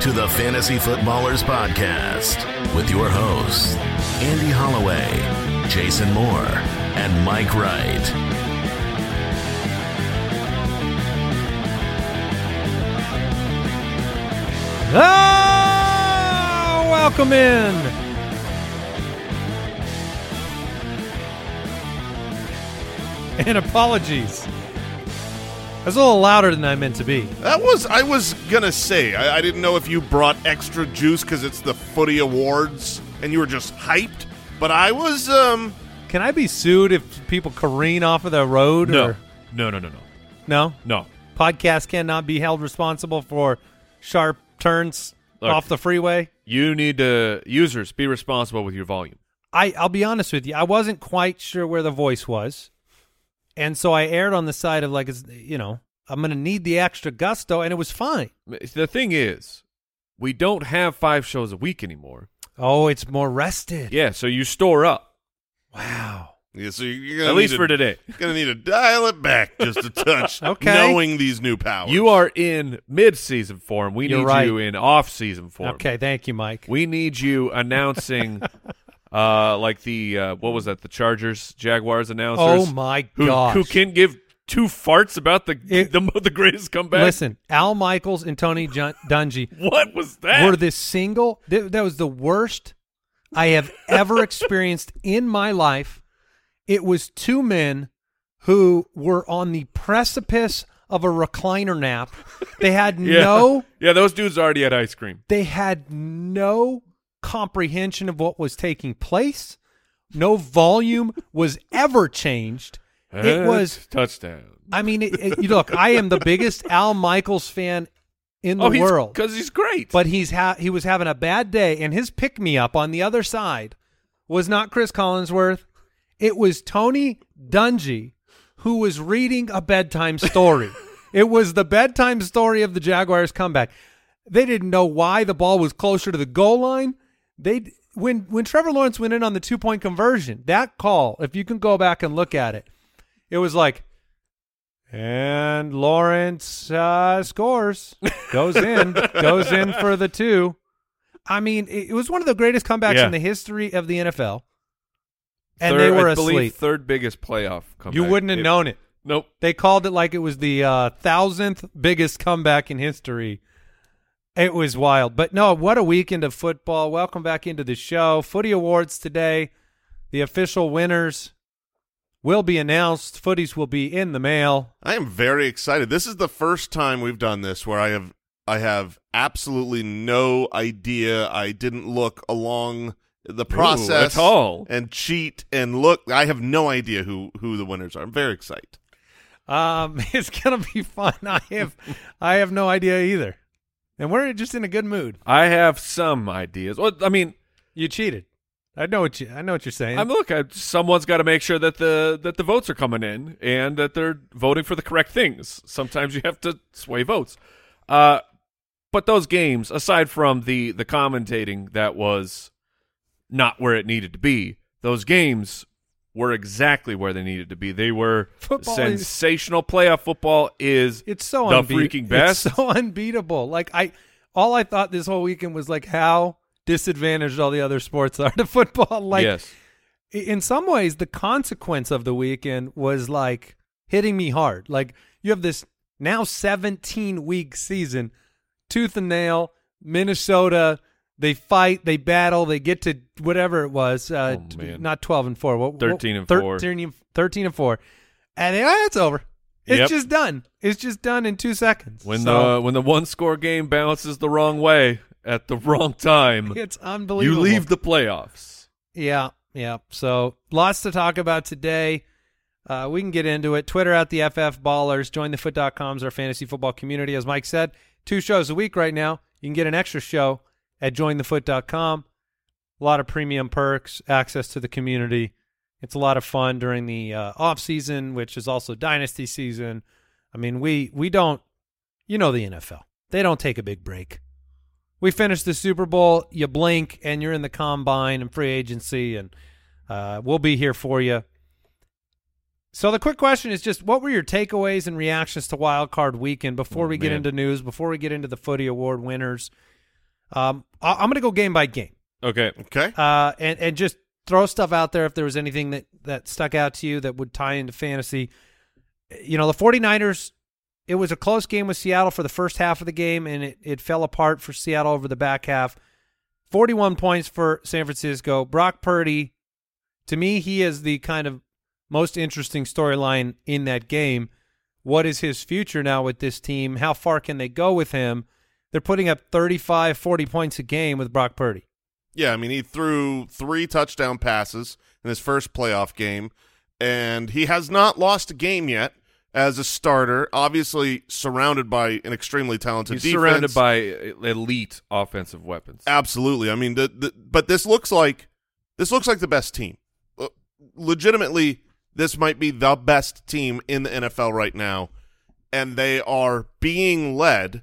To the Fantasy Footballers Podcast with your hosts, Andy Holloway, Jason Moore, and Mike Wright. Ah, welcome in. And apologies. I was a little louder than I meant to be. That was I was gonna say. I, I didn't know if you brought extra juice because it's the Footy Awards and you were just hyped. But I was. um Can I be sued if people careen off of the road? No, Or, no, no, no, no, no. no. Podcast cannot be held responsible for sharp turns Look. off the freeway. You need to users be responsible with your volume. I, I'll be honest with you. I wasn't quite sure where the voice was, and so I aired on the side of like, it's, you know, I'm going to need the extra gusto, and it was fine. The thing is, we don't have five shows a week anymore. Oh, it's more rested. Yeah, so you store up Wow. yeah, so you're gonna at least need for to, today. Gonna need to dial it back just a touch. Okay. knowing these new powers. You are in mid-season form. We You're need right. you in off-season form. Okay, thank you, Mike. We need you announcing, uh, like the uh, what was that? The Chargers Jaguars announcers. oh my who, who can give two farts about the It- the, the greatest comeback? Listen, Al Michaels and Tony Jun- Dungy what was that? were this single. Th- that was the worst I have ever experienced in my life. It was two men who were on the precipice of a recliner nap. They had yeah. no yeah, those dudes already had ice cream. they had no comprehension of what was taking place. No volume was ever changed. It was touchdown. I mean, it, it- look, I am the biggest Al Michaels fan in the oh, world, because he's great. but he's ha- he was having a bad day, and his pick me up on the other side was not Cris Collinsworth. It was Tony Dungy, who was reading a bedtime story. it was the bedtime story of the Jaguars' comeback. They didn't know why the ball was closer to the goal line. They when when Trevor Lawrence went in on the two point conversion, that call, if you can go back and look at it, it was like, and Lawrence uh, scores, goes in, goes in for the two. I mean, it, it was one of the greatest comebacks Yeah. in the history of the NFL, and Third- they were I believe asleep. third biggest playoff comeback. You wouldn't have It- known it. Nope. They called it like it was the uh, thousandth biggest comeback in history. It was wild. But no, what a weekend of football. Welcome back into the show. Footy Awards today. The official winners will be announced. Footies will be in the mail. I am very excited. This is the first time we've done this where I have I have absolutely no idea. I didn't look along the process at all. and cheat and look. I have no idea who who the winners are. I'm very excited. Um, it's gonna be fun. I have, I have no idea either, and we're just in a good mood. I have some ideas. Well, I mean, You cheated. I know what you. I know what you're saying. I'm look. I, someone's got to make sure that the that the votes are coming in and that they're voting for the correct things. Sometimes you have to sway votes. Uh, but those games, aside from the the commentating that was not where it needed to be, those games were exactly where they needed to be. They were Football is- sensational. Playoff football is It's so the freaking best. It's so unbeatable. Like I, all I thought this whole weekend was like how disadvantaged all the other sports are to football. Like yes. in some ways, the consequence of the weekend was like hitting me hard. Like you have this now 17 week season, tooth and nail, Minnesota. They fight, they battle, they get to whatever it was. Uh, Oh, t- not 12 and four. What, what- 13 and four. 13 and, 13 and four. And then, ah, it's over. It's Yep. just done. It's just done in two seconds. When So, the when the one score game bounces the wrong way at the wrong time, it's unbelievable. you leave the playoffs. Yeah, yeah. So lots to talk about today. Uh, we can get into it. Twitter at the FF Ballers. Join the foot.coms, our fantasy football community. As Mike said, two shows a week right now. You can get an extra show at jointhefoot.com. A lot of premium perks, access to the community. It's a lot of fun during the uh, off season, which is also dynasty season. I mean, we we don't, you know, the NFL. They don't take a big break we finish the Super Bowl, you blink and you're in the combine and free agency, and uh, we'll be here for you. So the quick question is just what were your takeaways and reactions to Wild Card Weekend before Oh, we get into news, before we get into the Footy Award winners? Um, I- I'm going to go game by game Okay. Okay. uh, and and just throw stuff out there if there was anything that that stuck out to you that would tie into fantasy. You know, the 49ers, it was a close game with Seattle for the first half of the game, and it, it fell apart for Seattle over the back half. 41 points for San Francisco. Brock Purdy, to me, he is the kind of most interesting storyline in that game. What is his future now with this team? How far can they go with him? They're putting up 35, 40 points a game with Brock Purdy. Yeah, I mean, he threw three touchdown passes in his first playoff game, and he has not lost a game yet as a starter. Obviously, surrounded by an extremely talented He's defense. surrounded by elite offensive weapons. Absolutely. I mean, the, the but this looks like this looks like the best team. Uh, legitimately, this might be the best team in the NFL right now, and they are being led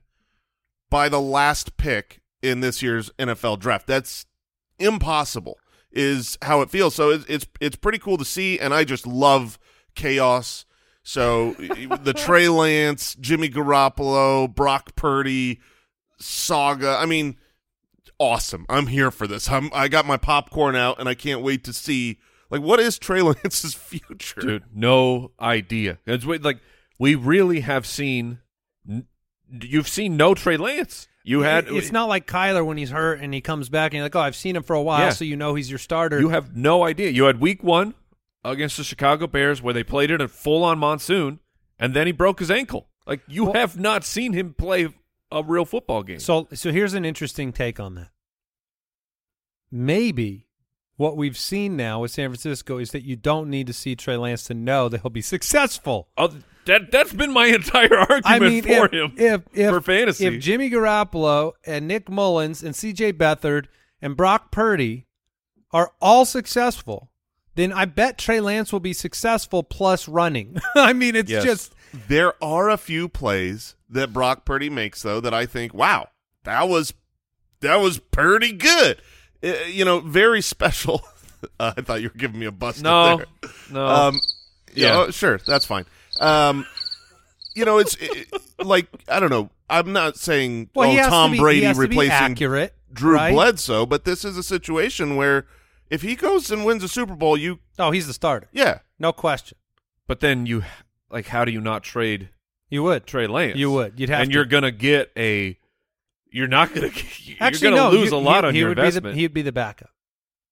by the last pick in this year's NFL draft. That's impossible. Is how it feels. So it's it's it's pretty cool to see, and I just love chaos. So the Trey Lance, Jimmy Garoppolo, Brock Purdy saga. I mean, awesome. I'm here for this. I'm I got my popcorn out and I can't wait to see like what is Trey Lance's future. Dude, no idea. It's like we really have seen. You've seen no Trey Lance. You had. it's not like Kyler when he's hurt and he comes back and you're like, oh, I've seen him for a while, Yeah. so you know he's your starter. You have no idea. You had Week One against the Chicago Bears where they played it a full on monsoon, and then he broke his ankle. Like you Well- have not seen him play a real football game. so so here's an interesting take on that. Maybe what we've seen now with San Francisco is that you don't need to see Trey Lance to know that he'll be successful. Oh, that that's been my entire argument I mean, for if, him if, if for fantasy. if Jimmy Garoppolo and Nick Mullens and C.J. Beathard and Brock Purdy are all successful, then I bet Trey Lance will be successful plus running. I mean, it's Yes. just There are a few plays that Brock Purdy makes though that I think, wow, that was that was pretty good. Uh, you know, very special. Uh, I thought you were giving me a bust. no, there. no. Um, yeah, Yeah. oh, sure, that's fine. Um, you know, it's it, like I don't know. I'm not saying well, oh, he has Tom to be, Brady he has to be replacing accurate, Drew right? Bledsoe, but this is a situation where if he goes and wins a Super Bowl, you Oh, he's the starter, yeah, no question. but then you like, how do you not trade You would, Trey Lance? you would, you'd have and to. you're gonna get a. You're not gonna. You're Actually gonna no, lose you- a lot he, on he your would investment. Be the, he'd be the backup.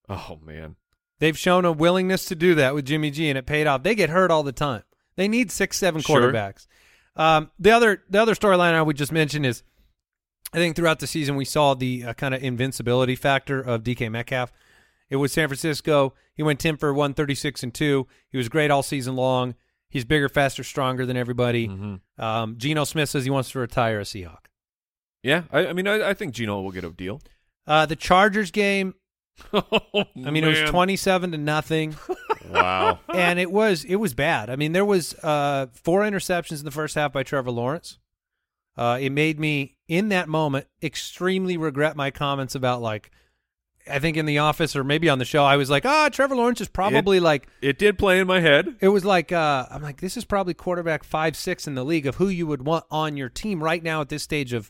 oh man, They've shown a willingness to do that with Jimmy G, and it paid off. They get hurt all the time. They need six, seven Sure. quarterbacks. Um, the other, the other storyline I would just mention is, I think throughout the season we saw the uh, kind of invincibility factor of DK Metcalf. It was San Francisco. He went ten for one thirty six and two. He was great all season long. He's bigger, faster, stronger than everybody. Mhm. Um, Geno Smith says he wants to retire a Seahawk. yeah. I, I mean, I, I think Geno will get a deal. Uh, the Chargers game. Oh, I mean, it was twenty seven to nothing. wow. and it was it was bad. I mean, there was uh, four interceptions in the first half by Trevor Lawrence. Uh, it made me in that moment extremely regret my comments about like I think in the office or maybe on the show I was like, ah, Trevor Lawrence is probably like It did play in my head. it was like uh, I'm like this is probably quarterback five six in the league of who you would want on your team right now at this stage of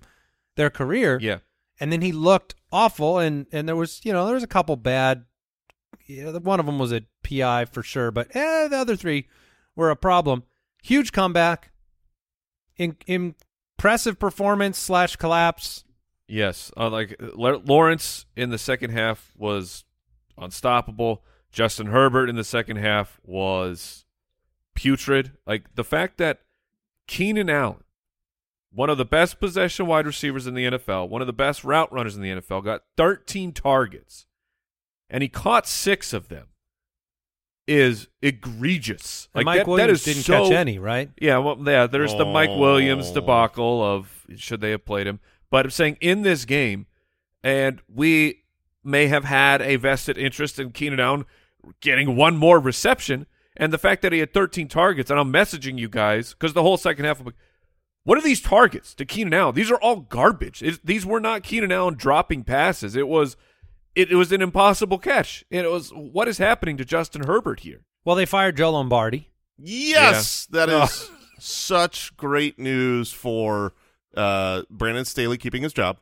their career. Yeah. And then he looked awful, and and there was you know there was a couple bad. Yeah, one of them was a PI for sure, but eh, the other three were a problem. huge comeback, in, impressive performance slash collapse. Yes, uh, like Lawrence in the second half was unstoppable. Justin Herbert in the second half was putrid. Like the fact that Keenan Allen, one of the best possession wide receivers in the NFL, one of the best route runners in the NFL, got 13 targets, and he caught six of them. Is egregious. And Like Mike that, Williams that is didn't so catch any, right? yeah, well, yeah. There's the Mike oh. Williams Oh. debacle of should they have played him, but I'm saying in this game, and we may have had a vested interest in Keenan Allen getting one more reception, and the fact that he had 13 targets, and I'm messaging you guys because the whole second half, I'm like, what are these targets to Keenan Allen? These are all garbage. It, these were not Keenan Allen dropping passes. It was, it, it was an impossible catch. And it was what is happening to Justin Herbert here? Well, they fired Joe Lombardi. Yes, that Oh. is such great news for uh, Brandon Staley keeping his job,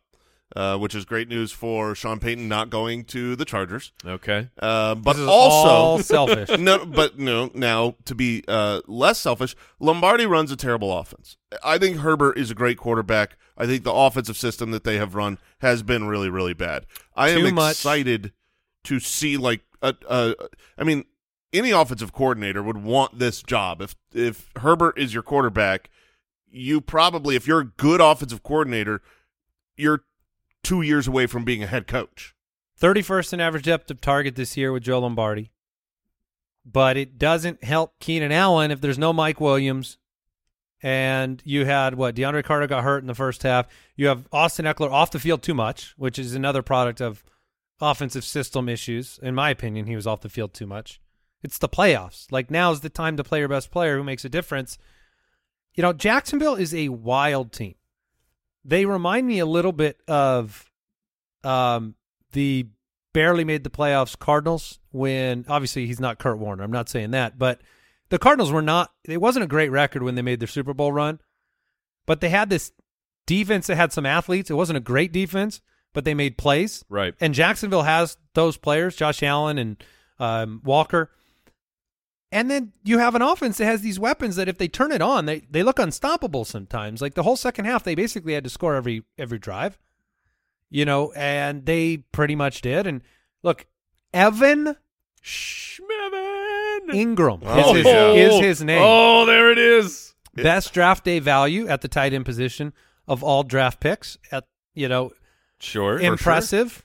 uh, which is great news for Sean Payton not going to the Chargers. Okay. Uh, but This is also, all selfish. no, but no. Now to be uh, less selfish, Lombardi runs a terrible offense. I think Herbert is a great quarterback. I think the offensive system that they have run has been really, really bad. I Too am much. excited to see like a, a. I mean, any offensive coordinator would want this job. If if Herbert is your quarterback, you probably, if you're a good offensive coordinator, you're two years away from being a head coach. 31st in average depth of target this year with Joe Lombardi. But it doesn't help Keenan Allen if there's no Mike Williams. And you had what? DeAndre Carter got hurt in the first half. You have Austin Ekeler off the field too much, which is another product of offensive system issues. In my opinion, he was off the field too much. It's the playoffs. Like now's the time to play your best player who makes a difference. You know, Jacksonville is a wild team. They remind me a little bit of um, the barely made the playoffs Cardinals when obviously he's not Kurt Warner. I'm not saying that, but the Cardinals were not it wasn't a great record when they made their Super Bowl run, but they had this defense that had some athletes. It wasn't a great defense, but they made plays. Right. And Jacksonville has those players, Josh Allen and um, Walker. And then you have an offense that has these weapons that if they turn it on, they, they look unstoppable sometimes. Like the whole second half, they basically had to score every every drive. You know, and they pretty much did. And look, Evan Schmevin. Engram Oh, is, his, yeah. is his name. Oh, there it is. Best draft day value at the tight end position of all draft picks. At you know, Sure. impressive.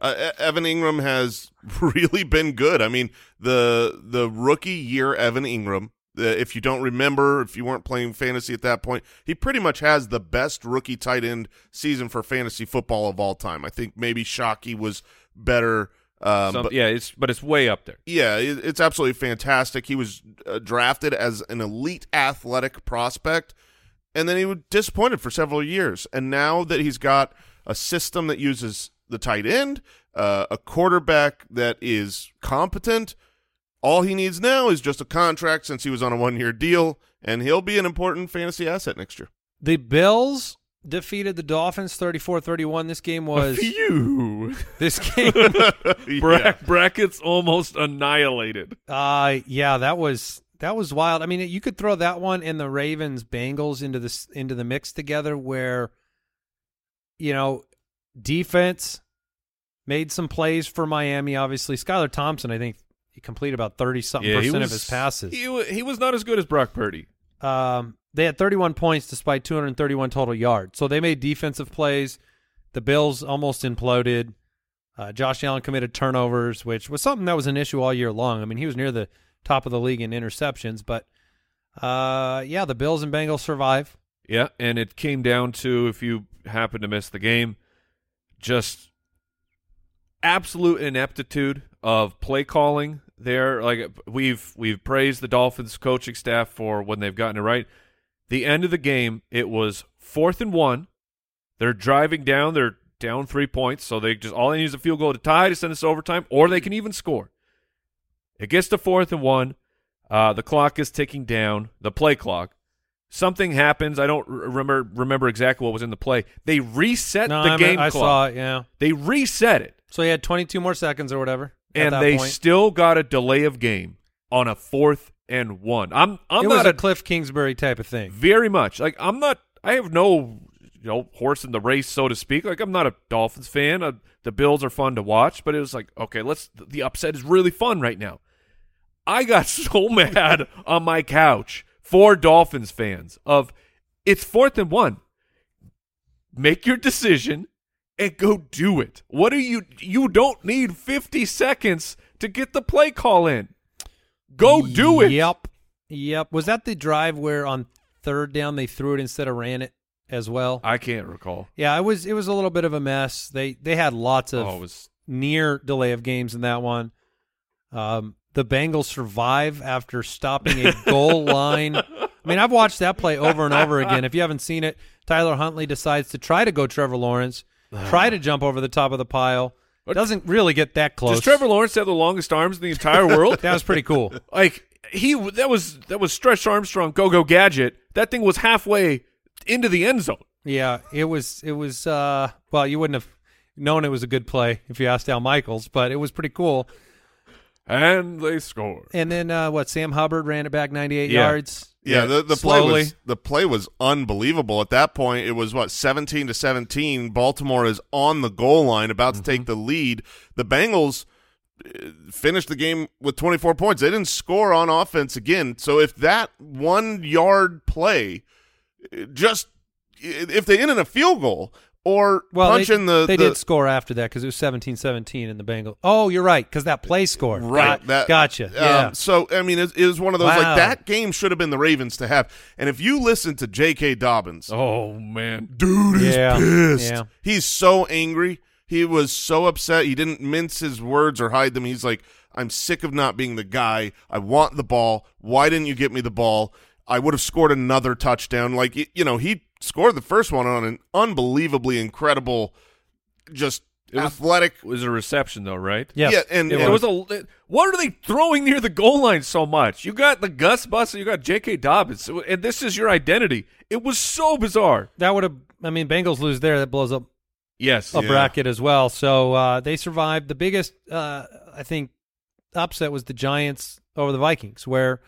Uh, Evan Engram has really been good. I mean, the the rookie year Evan Engram. Uh, if you don't remember, if you weren't playing fantasy at that point, he pretty much has the best rookie tight end season for fantasy football of all time. I think maybe Shockey was better. Um, Some- but yeah, it's but it's way up there. yeah, it, it's absolutely fantastic. He was uh, drafted as an elite athletic prospect, and then he was disappointed for several years. And now that he's got a system that uses the tight end, uh, a quarterback that is competent, all he needs now is just a contract since he was on a one year deal, and he'll be an important fantasy asset next year. The Bills defeated the Dolphins 34-31. This game was Phew. this game Bra- Yeah. Brackets almost annihilated. Uh yeah, that was that was wild. I mean, you could throw that one and the Ravens Bengals into this into the mix together where you know, defense made some plays for Miami obviously. Skylar Thompson, I think he completed about 30 something Yeah, percent of his passes. He, he was not as good as Brock Purdy. um they had 31 points despite 231 total yards. So they made defensive plays. The Bills almost imploded. Uh, Josh Allen committed turnovers, which was something that was an issue all year long. I mean, he was near the top of the league in interceptions, but uh, yeah, the Bills and Bengals survive. Yeah, and it came down to if you happen to miss the game, just absolute ineptitude of play calling there. Like we've we've praised the Dolphins coaching staff for when they've gotten it right. The end of the game, it was fourth and one. They're driving down. They're down three points, so they just all they need is a field goal to tie to send us overtime, or they can even score. It gets to fourth and one. Uh, the clock is ticking down. The play clock. Something happens. I don't remember remember exactly what was in the play. They reset No, the I, game I clock. saw it. Yeah, They reset it, so he had 22 more seconds or whatever, at and they point. still got a delay of game on a fourth and one. I'm I'm it was not a a Cliff Kingsbury type of thing. very much like I'm not. I have no you know horse in the race, so to speak. Like I'm not a Dolphins fan. Uh, the Bills are fun to watch, but it was like okay, let's. The upset is really fun right now. I got so mad on my couch for Dolphins fans of it's fourth and one. Make your decision and go do it. What are you you don't need 50 seconds to get the play call in. Go do it. Yep. Yep. Was that the drive where on third down they threw it instead of ran it as well? I can't recall. yeah, it was it was a little bit of a mess. They they had lots of Oh, it was near delay of games in that one. Um, the Bengals survive after stopping a goal line. I mean, I've watched that play over and over again. If you haven't seen it, Tyler Huntley decides to try to go Trevor Lawrence, try to jump over the top of the pile. Doesn't really get that close. Does Trevor Lawrence have the longest arms in the entire world? That was pretty cool. like he that was that was Stretch Armstrong go go gadget. That thing was halfway into the end zone. Yeah, it was. It was. Uh, well, you wouldn't have known it was a good play if you asked Al Michaels, but it was pretty cool. And they scored. And then uh, what? Sam Hubbard ran it back 98 Yeah. yards. Yeah, the, the play was the play was unbelievable. At that point, it was what seventeen to seventeen. Baltimore is on the goal line, about to Mm-hmm. take the lead. The Bengals uh, finished the game with twenty four points. They didn't score on offense again. So if that one yard play, uh, just if they ended a field goal or Well, punch they, the they the, did score after that because it was 17-17 in the Bengals. Oh, you're right because that play scored. Right. Got- That, gotcha. um, yeah. So I mean, it, it was one of those Wow. like that game should have been the Ravens to have. And if you listen to J.K. Dobbins, Oh man. dude is Yeah. pissed. Yeah. He's so angry. He was so upset. He didn't mince his words or hide them. He's like, I'm sick of not being the guy. I want the ball. Why didn't you get me the ball? I would have scored another touchdown. Like, you know, he scored the first one on an unbelievably incredible, just It was- athletic. It was a reception though, right? Yes. Yeah, and, It and- was a. What are they throwing near the goal line so much? You got the Gus Bus and you got J.K. Dobbins, and this is your identity. It was so bizarre. that would have. I mean, Bengals lose there. That blows up Yes. a Yeah. bracket as well. So uh, they survived. The biggest, uh, I think, upset was the Giants over the Vikings, where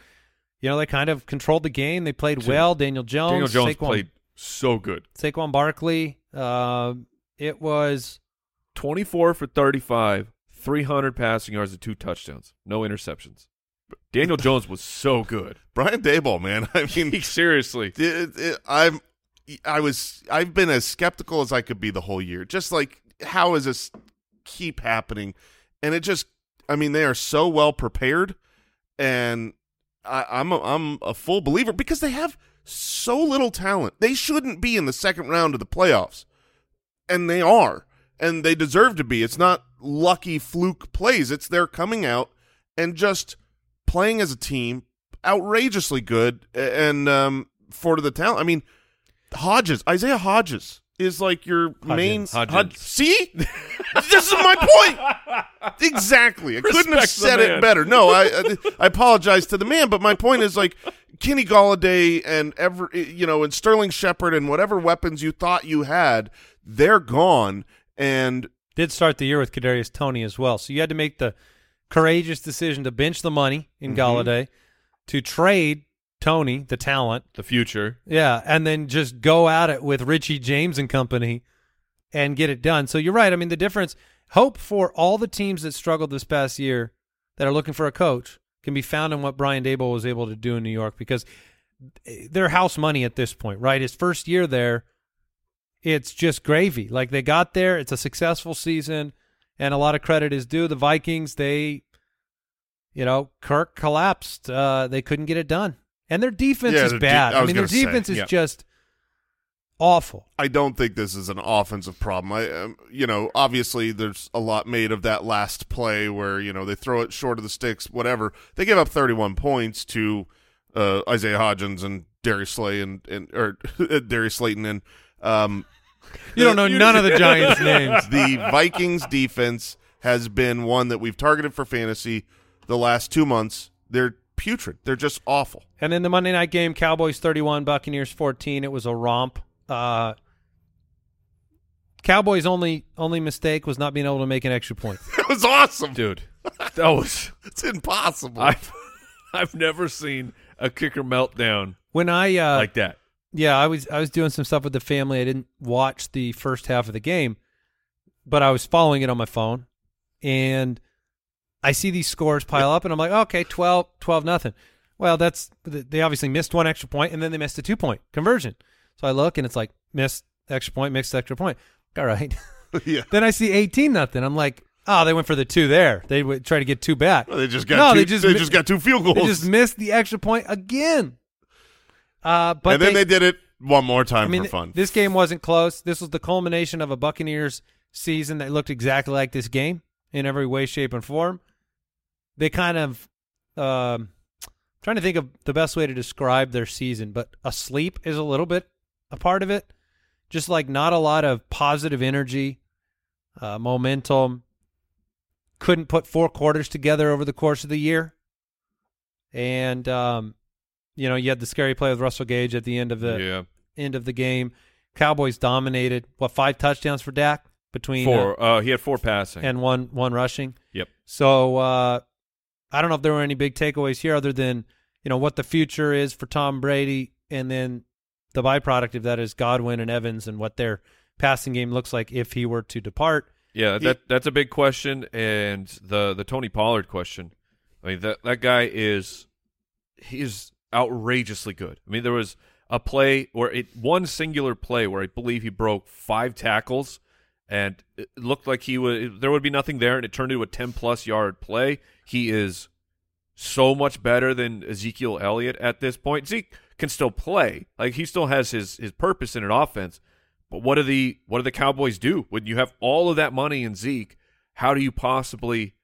you know they kind of controlled the game. They played well. Daniel Jones, Daniel Jones Saquon, played so good. Saquon Barkley. Uh, it was 24 for 35, 300 passing yards and two touchdowns, no interceptions. Daniel Jones was so good. Brian Daboll, man. I mean, Seriously. it, it, I'm I was I've been as skeptical as I could be the whole year. Just like how is this keep happening? And it just I mean they are so well prepared, and I, I'm a, I'm a full believer because they have so little talent. They shouldn't be in the second round of the playoffs, and they are, and they deserve to be. It's not lucky fluke plays. It's they're coming out and just playing as a team, outrageously good, and um, for the talent. I mean, Hodges, Isaiah Hodges is like your main. Hodgins. Hod- See, this is my point. Exactly. I couldn't have said it better. No, I I apologize to the man, but my point is like Kenny Golladay and ever you know and Sterling Shepard and whatever weapons you thought you had, they're gone. And did start the year with Kadarius Toney as well. So you had to make the courageous decision to bench the money in Mm-hmm. Golladay, to trade Toney, the talent, The future. yeah, and then just go at it with Richie James and company and get it done. So you're right. I mean, the difference, hope for all the teams that struggled this past year that are looking for a coach can be found in what Brian Daboll was able to do in New York because they're house money at this point, right? His first year there, it's just gravy. Like they got there, it's a successful season, and a lot of credit is due. The Vikings, they, you know, Kirk collapsed. Uh, they couldn't get it done, and their defense Yeah, is their de- bad. I I, mean, their gonna say, defense is yeah. just awful. I don't think this is an offensive problem. I, um, you know, obviously there's a lot made of that last play where you know they throw it short of the sticks, whatever. They give up 31 points to uh, Isaiah Hodgins and Darius Slay and, and or Darius Slayton and um, You don't know none of the Giants' names. the Vikings defense has been one that we've targeted for fantasy the last two months. They're putrid. They're just awful. And then the Monday night game, Cowboys 31, Buccaneers 14. It was a romp. Uh, Cowboys' only only mistake was not being able to make an extra point. That was awesome. Dude. That was It's impossible. I I've never seen a kicker meltdown When I uh, like that. Yeah, I was I was doing some stuff with the family. I didn't watch the first half of the game, but I was following it on my phone, and I see these scores pile up, and I'm like, okay, 12, 12 nothing. Well, that's they obviously missed one extra point, and then they missed a two point conversion. So I look, and it's like missed extra point, missed extra point. All right. yeah. then I see eighteen nothing. I'm like, oh, they went for the two there. They would try to get two back. Well, they just got no, two, they just they mi- just got two field goals. They just missed the extra point again. Uh, but and then they, did it one more time I mean, for fun. this game wasn't close. This was the culmination of a Buccaneers season that looked exactly like this game in every way, shape, and form. They kind of, um, trying to think of the best way to describe their season, but asleep is a little bit a part of it. Just like not a lot of positive energy, uh, momentum. Couldn't put four quarters together over the course of the year, and um, you know you had the scary play with Russell Gage at the end of the yeah. end of the game. Cowboys dominated. What five touchdowns for Dak between Four. uh, Uh, he had four passing. and one one rushing. Yep. So uh, I don't know if there were any big takeaways here other than you know what the future is for Tom Brady, and then the byproduct of that is Godwin and Evans and what their passing game looks like if he were to depart. Yeah, that that's a big question, and the the Tony Pollard question. I mean that that guy is he is outrageously good. I mean there was a play or it one singular play where I believe he broke five tackles, and it looked like he would there would be nothing there, and it turned into a ten plus yard play. He is so much better than Ezekiel Elliott at this point. Zeke can still play, like he still has his his purpose in an offense. But what do the what do the Cowboys do when you have all of that money in Zeke? How do you possibly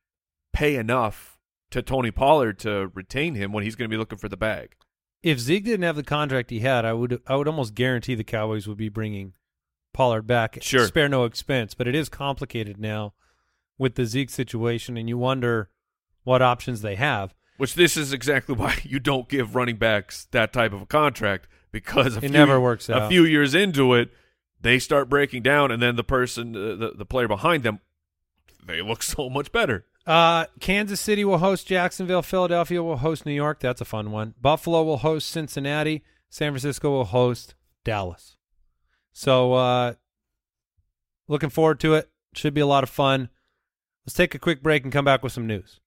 pay enough to Tony Pollard to retain him when he's going to be looking for the bag? If Zeke didn't have the contract he had, I would I would almost guarantee the Cowboys would be bringing Pollard back. Sure. spare no expense. But it is complicated now with the Zeke situation, and you wonder what options they have. Which this is exactly why you don't give running backs that type of a contract because a It few, never works Out. A few years into it, they start breaking down, and then the person, uh, the the player behind them, they look so much better. Uh, Kansas City will host Jacksonville. Philadelphia will host New York. That's a fun one. Buffalo will host Cincinnati. San Francisco will host Dallas. So, uh, looking forward to it. Should be a lot of fun. Let's take a quick break and come back with some news.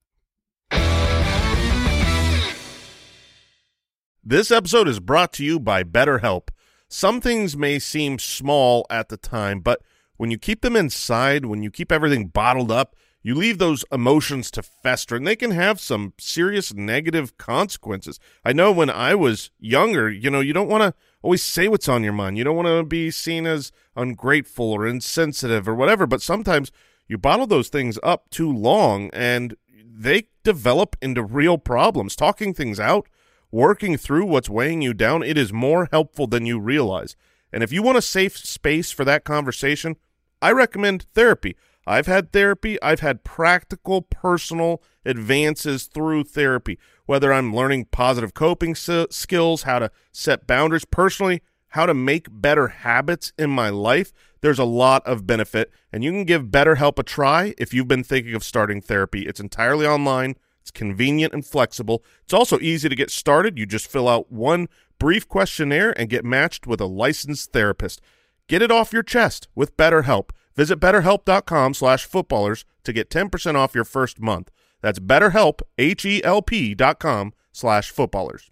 This episode is brought to you by BetterHelp. Some things may seem small at the time, but when you keep them inside, when you keep everything bottled up, you leave those emotions to fester, and they can have some serious negative consequences. I know when I was younger, you know, you don't want to always say what's on your mind. You don't want to be seen as ungrateful or insensitive or whatever, but sometimes you bottle those things up too long and they develop into real problems. Talking things out working through what's weighing you down, it is more helpful than you realize. And if you want a safe space for that conversation, I recommend therapy. I've had therapy. I've had practical, personal advances through therapy, whether I'm learning positive coping skills, how to set boundaries personally, how to make better habits in my life. There's a lot of benefit, and you can give BetterHelp a try if you've been thinking of starting therapy. It's entirely online. It's convenient and flexible. It's also easy to get started. You just fill out one brief questionnaire and get matched with a licensed therapist. Get it off your chest with BetterHelp. Visit betterhelp.com slash footballers to get 10% off your first month. That's betterhelp, H-E-L-P dot com slash footballers.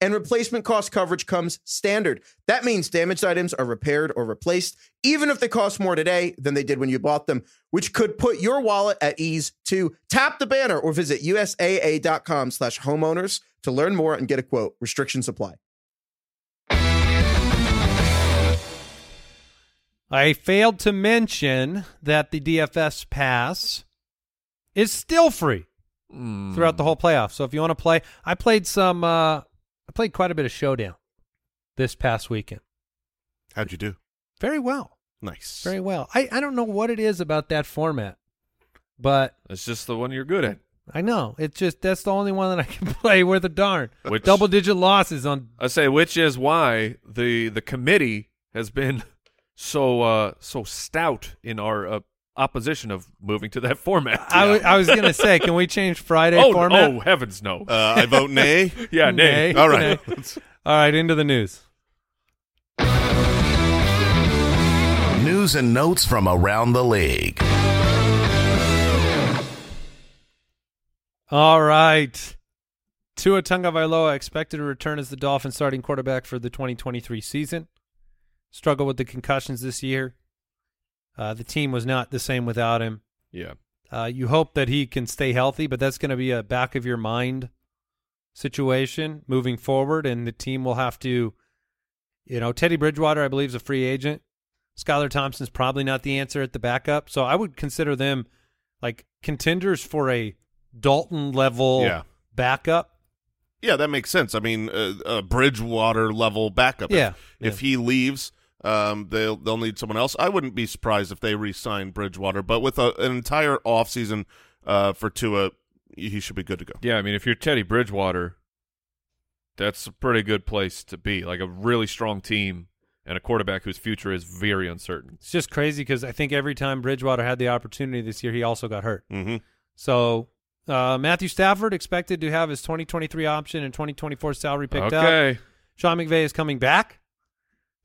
and replacement cost coverage comes standard. That means damaged items are repaired or replaced, even if they cost more today than they did when you bought them, which could put your wallet at ease too. Tap the banner or visit USAA.com slash homeowners to learn more and get a quote. Restrictions apply. I failed to mention that the DFS pass is still free throughout the whole playoff. So if you want to play, I played some. Uh, I played quite a bit of Showdown this past weekend. How'd you do? Very well, Nice. very well. I I don't know what it is about that format, but It's just the one you're good at. I know. It's just that's the only one that I can play worth a darn. Which- Double digit losses on I say, which is why the the committee has been so uh, so stout in our uh, opposition of moving to that format. I, w- I was gonna say, can we change Friday oh, format? oh, heavens no! Uh, I vote nay. yeah, nay. nay. All right. All right, into the news. News and notes from around the league. All right. Tua Tagovailoa expected to return as the Dolphins starting quarterback for the 2023 season. Struggled with the concussions this year. Uh, the team was not the same without him. Yeah, Uh, you hope that he can stay healthy, but that's going to be a back of your mind situation moving forward, and the team will have to, you know, Teddy Bridgewater, I believe, is a free agent. Skylar Thompson's probably not the answer at the backup, so I would consider them like contenders for a Dalton level Yeah. backup. Yeah, that makes sense. I mean, uh, a Bridgewater level backup. If- Yeah, If, he leaves, um, they'll they'll need someone else. I wouldn't be surprised if they re-sign Bridgewater, but with a, an entire offseason uh, for Tua, he should be good to go. yeah. I mean, if you're Teddy Bridgewater, that's a pretty good place to be. Like a really strong team and a quarterback whose future is very uncertain. It's just crazy because I think every time Bridgewater had the opportunity this year, he also got hurt. hmm So uh, Matthew Stafford expected to have his 2023 option and 2024 salary picked up. okay, Sean McVay is coming back.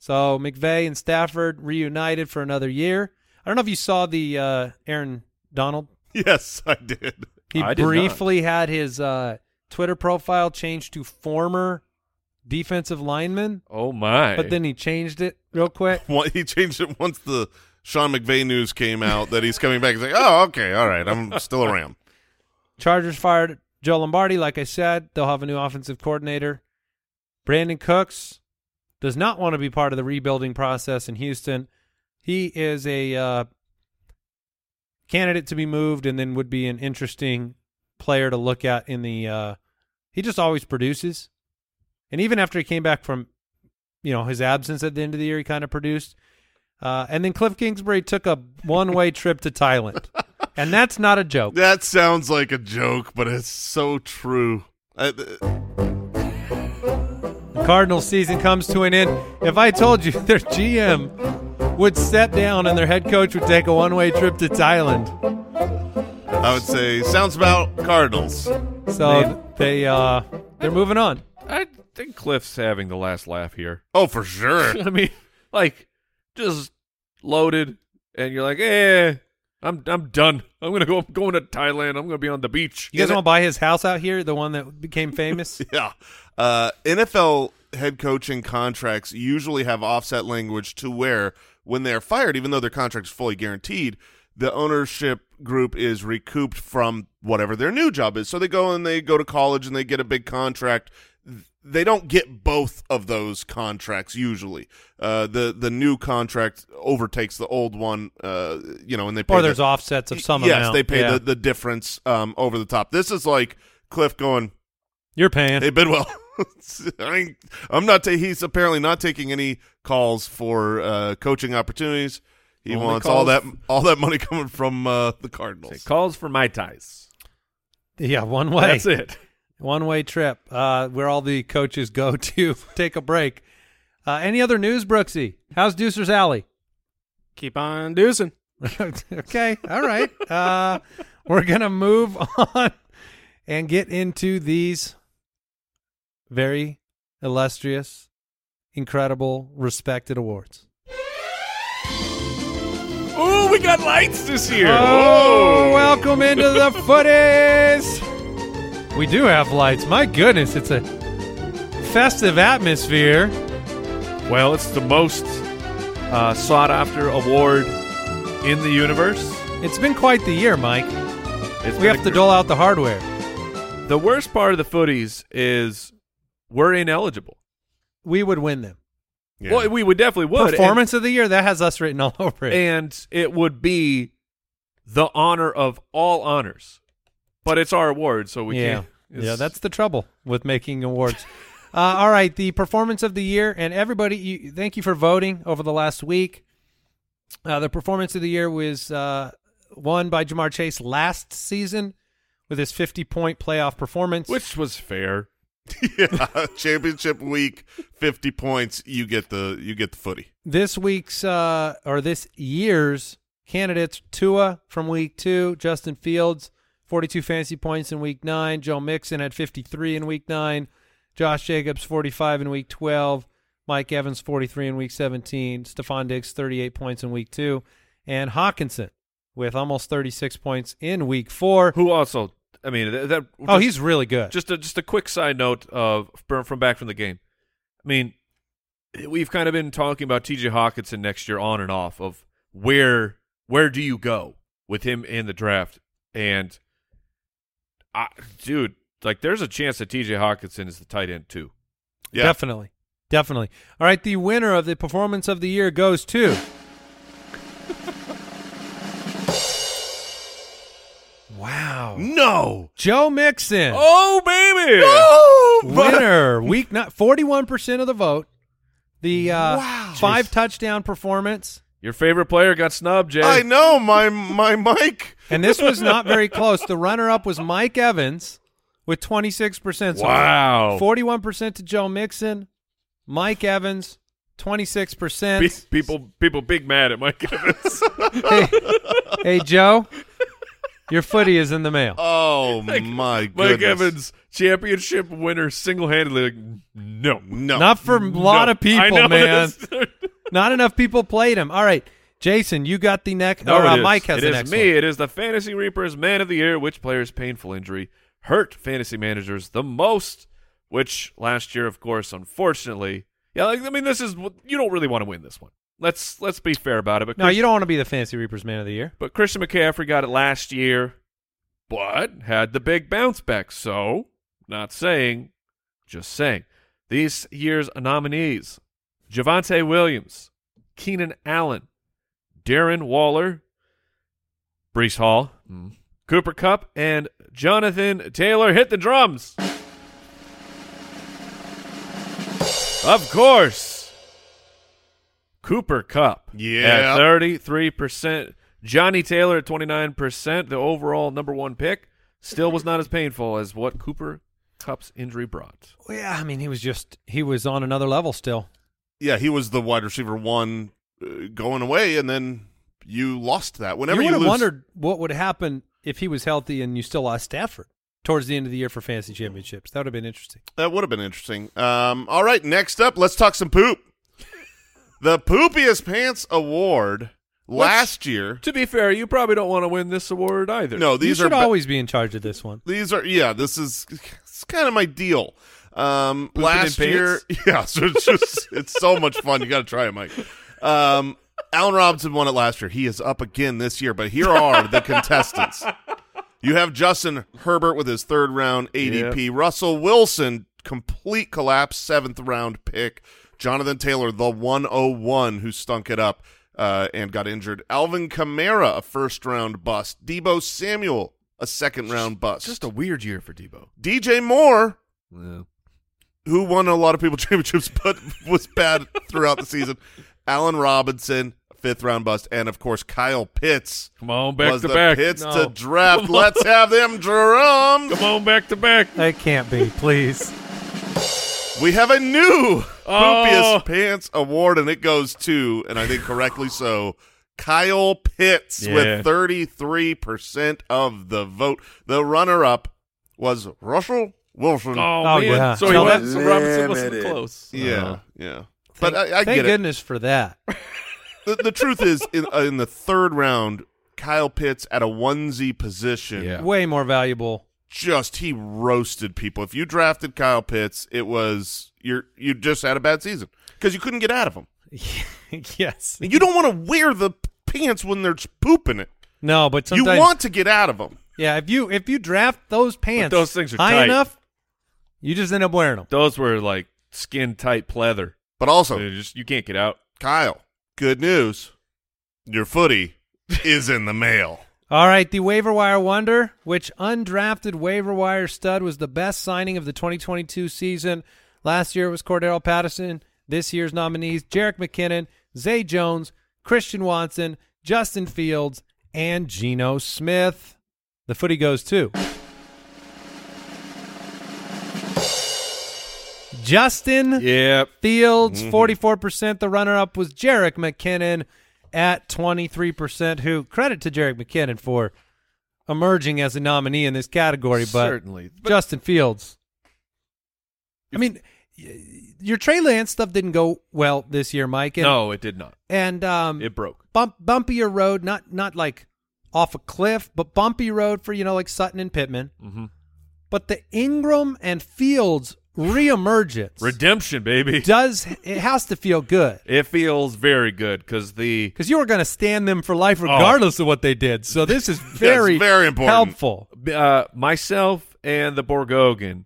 So McVay and Stafford reunited for another year. I don't know if you saw the uh, Aaron Donald. Yes, I did. He I did briefly had his uh, Twitter profile changed to former defensive lineman, oh my! but then he changed it real quick. What he changed it once the Sean McVay news came out that he's coming back. He's like, oh, okay, all right, I'm still a Ram. Chargers fired Joe Lombardi. Like I said, they'll have a new offensive coordinator. Brandin Cooks does not want to be part of the rebuilding process in Houston. He is a uh, candidate to be moved, and then would be an interesting player to look at in the. Uh, he just always produces, and even after he came back from, you know, his absence at the end of the year, he kind of produced. Uh, and then Cliff Kingsbury took a one-way trip to Thailand, and that's not a joke. That sounds like a joke, but it's so true. I, Cardinals season comes to an end. If I told you their GM would step down and their head coach would take a one-way trip to Thailand, I would say sounds about Cardinals. so they uh they're moving on. I think Cliff's having the last laugh here. Oh, for sure. I mean, like just loaded, and you're like, eh, I'm I'm done. I'm gonna go. I'm going to Thailand. I'm gonna be on the beach. You guys want to buy his house out here, the one that became famous? Yeah. Uh, NFL head coaching contracts usually have offset language to where when they're fired, even though their contract is fully guaranteed, the ownership group is recouped from whatever their new job is. So they go and they go to college and they get a big contract. They don't get both of those contracts usually. Uh, the the new contract overtakes the old one. Uh, you know, and they pay or the- there's offsets of some yes, amount. they pay Yeah. the, the difference um, over the top. This is like Cliff going, You're paying. Hey Bidwell, I I'm not. Ta- he's apparently not taking any calls for uh, coaching opportunities. He Only wants all that all that money coming from uh, the Cardinals. It calls for my ties. yeah, one way. That's it. One way trip. Uh, where all the coaches go to take a break. Uh, any other news, Brooksy? How's Deucer's Alley? Keep on deucing. okay, all right. Uh, we're gonna move on and get into these very illustrious, incredible, respected awards. Oh, we got lights this year. Oh, welcome into the footies. We do have lights. My goodness, it's a festive atmosphere. Well, it's the most uh, sought after award in the universe. It's been quite the year, Mike. It's We have to dole out the hardware. The worst part of the footies is we're ineligible. We would win them. Yeah. Well, we would definitely would. Performance of the year that has us written all over it. and, and it would be the honor of all honors. But it's our award, so we yeah, can't. yeah, that's the trouble with making awards. uh, all right, the performance of the year, and everybody, you, thank you for voting over the last week. Uh, the performance of the year was uh, won by Ja'Marr Chase last season with his 50 point playoff performance. which was fair. yeah, championship week, fifty points. You get the you get the footy. this week's uh or this year's candidates Tua from week 2, Justin Fields 42 fantasy points in week 9, Joe Mixon had 53 in week 9, Josh Jacobs 45 in week 12, Mike Evans 43 in week 17, Stefon Diggs 38 points in week 2, and Hockenson with almost 36 points in week 4. Who also, I mean, that. that Oh, just- he's really good. just a just a quick side note of from from back from the game. I mean, we've kind of been talking about T.J. Hockenson next year on and off of where where do you go with him in the draft? And I, dude, like, there's a chance that T.J. Hockenson is the tight end too. Yeah. Definitely. Definitely. All right, the winner of the performance of the year goes to Wow. No, Joe Mixon. Oh baby! oh, winner. Week not 41% of the vote. The uh, five touchdown performance. Your favorite player got snubbed, Jay. I know my my mic. And this was not very close. The runner up was Mike Evans with 26%. So Wow. 41% to Joe Mixon. Mike Evans, 26%. People people big mad at Mike Evans. hey, hey, Joe, your footy is in the mail. Oh my goodness. Mike goodness. Evans, championship winner, single handedly. Like, no, No, Not for a lot No. of people, know man. this. Not enough people played him. All right, Jason, you got the neck. No, or uh, it is. Mike has It the is next me. one. It is the Fantasy Reapers Man of the Year. Which player's painful injury hurt fantasy managers the most? Which last year, of course, unfortunately, yeah. Like, I mean, this is you don't really want to win this one. Let's let's be fair about it. But No, Chris- you don't want to be the Fantasy Reapers Man of the Year. But Christian McCaffrey got it last year, but had the big bounce back. So, not saying, just saying. These year's nominees Javonte Williams, Keenan Allen, Darren Waller, Breece Hall, mm-hmm. Cooper Kupp, and Jonathan Taylor. Hit the drums. Of course. Cooper Kupp Yeah. at 33%. Johnny Taylor at 29%, the overall number one pick, still was not as painful as what Cooper Kupp's injury brought. Well, yeah, I mean, he was just he was on another level still. Yeah, he was the wide receiver one uh, going away, and then you lost that. Whenever you you, have lose, wondered what would happen if he was healthy and you still lost Stafford towards the end of the year for fantasy championships. That would have been interesting. that would have been interesting. Um, all right, next up, let's talk some poop. The Poopiest Pants Award last year. To be fair, you probably don't want to win this award either. No, you these should are ba- always be in charge of this one. these are yeah. This is it's kind of my deal. Um, Pooping last year, yeah. So it's just it's so much fun. You got to try it, Mike. Um, Allen Robinson won it last year. He is up again this year. But here are the contestants. You have Justin Herbert with his third round ADP. Russell Wilson, complete collapse, seventh round pick. Jonathan Taylor, the 101 who stunk it up uh, and got injured. Alvin Kamara, a first round bust. Deebo Samuel, a second round bust. Just a weird year for Deebo. DJ Moore, Yeah. who won a lot of people championships but was bad throughout the season. Allen Robinson, fifth round bust, and of course Kyle Pitts Come on, back was to the back. Pitts No. to draft. Let's have them drums. Come on, back to back. It can't be, please. We have a new Oh. Poopiest Pants Award, and it goes to, and I think correctly so, Kyle Pitts Yeah. with 33% of the vote. The runner up was Russell Wilson. Oh, Oh, yeah. So he Tell went. that- So Robinson wasn't Limited. close. yeah, Uh-huh. yeah. But Thank, I, I thank get it. goodness for that. the, the truth is, in, uh, in the third round, Kyle Pitts at a onesie position, Yeah. Way more valuable. Just he roasted people. If you drafted Kyle Pitts, it was you're you just had a bad season because you couldn't get out of him. yes. You don't want to wear the pants when they're pooping it. No, but you want to get out of them. Yeah, if you if you draft those pants those things are high tight. enough, you just end up wearing them. Those were like skin tight pleather. But also, They just you can't get out. Kyle, good news. Your footy is in the mail. All right, the waiver wire wonder, which undrafted waiver wire stud was the best signing of the 2022 season. Last year it was Cordarrelle Patterson. This year's nominees: Jerick McKinnon, Zay Jones, Christian Watson, Justin Fields, and Geno Smith. The footy goes to Justin yep. Fields, mm-hmm. 44%. The runner up was Jerick McKinnon, at 23%, who credit to Jerick McKinnon for emerging as a nominee in this category, but Certainly. But- Justin Fields. I mean, your Trey Lance stuff didn't go well this year, Mike. And, no, it did not. And um, It broke. bump, bumpier road, not not like off a cliff, but bumpy road for, you know, like Sutton and Pittman. Mhm. But the Engram and Fields reemergence Redemption, baby. does it has to feel good It feels very good because the because you were going to stand them for Oh. life regardless of what they did. So this is very very important. helpful. uh, myself and the Borgogan,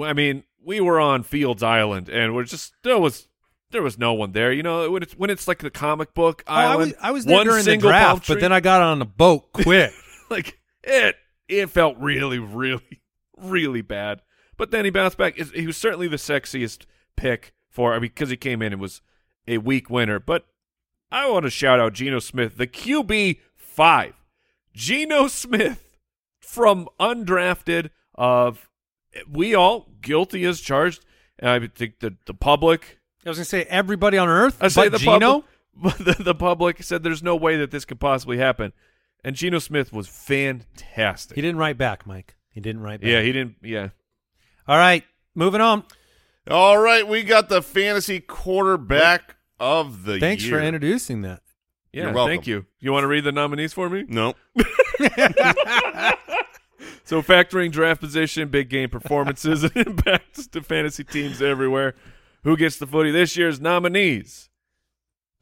I mean, we were on Fields Island, and we're just there was there was no one there. You know, when it's when it's like the comic book Oh, I island, was I was there one during the draft, but then I got on a boat quick. like it it felt really really really bad but then he bounced back he was certainly the sexiest pick for I mean because he came in and was a weak winner but I want to shout out Geno Smith the QB 5 Geno Smith from undrafted of we all guilty as charged and I think the the public I was going to say everybody on earth, I say but the Geno. public, the, the public said there's no way that this could possibly happen, and Geno Smith was fantastic. He didn't write back, Mike. He didn't write back. yeah, he didn't. Yeah, All right, moving on. All right, we got the fantasy quarterback of the year. Thanks year. for introducing that. yeah. You're welcome. Thank you. You want to read the nominees for me? No. So factoring draft position, big game performances, and impacts to fantasy teams everywhere. Who gets the footy this year's nominees?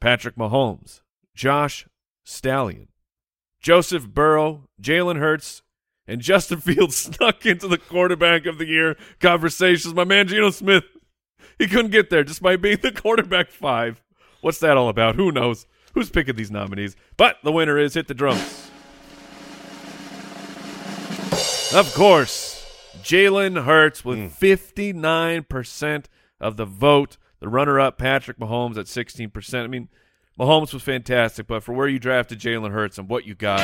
Patrick Mahomes, Josh Stallion, Joseph Burrow, Jalen Hurts, and Justin Fields snuck into the quarterback of the year conversations. My man Geno Smith, he couldn't get there just by being the quarterback five. What's that all about? Who knows? Who's picking these nominees? But the winner is hit the drums. Of course, Jalen Hurts with hmm. 59% of the vote. The runner up, Patrick Mahomes, at 16%. I mean, Mahomes was fantastic, but for where you drafted Jalen Hurts and what you got,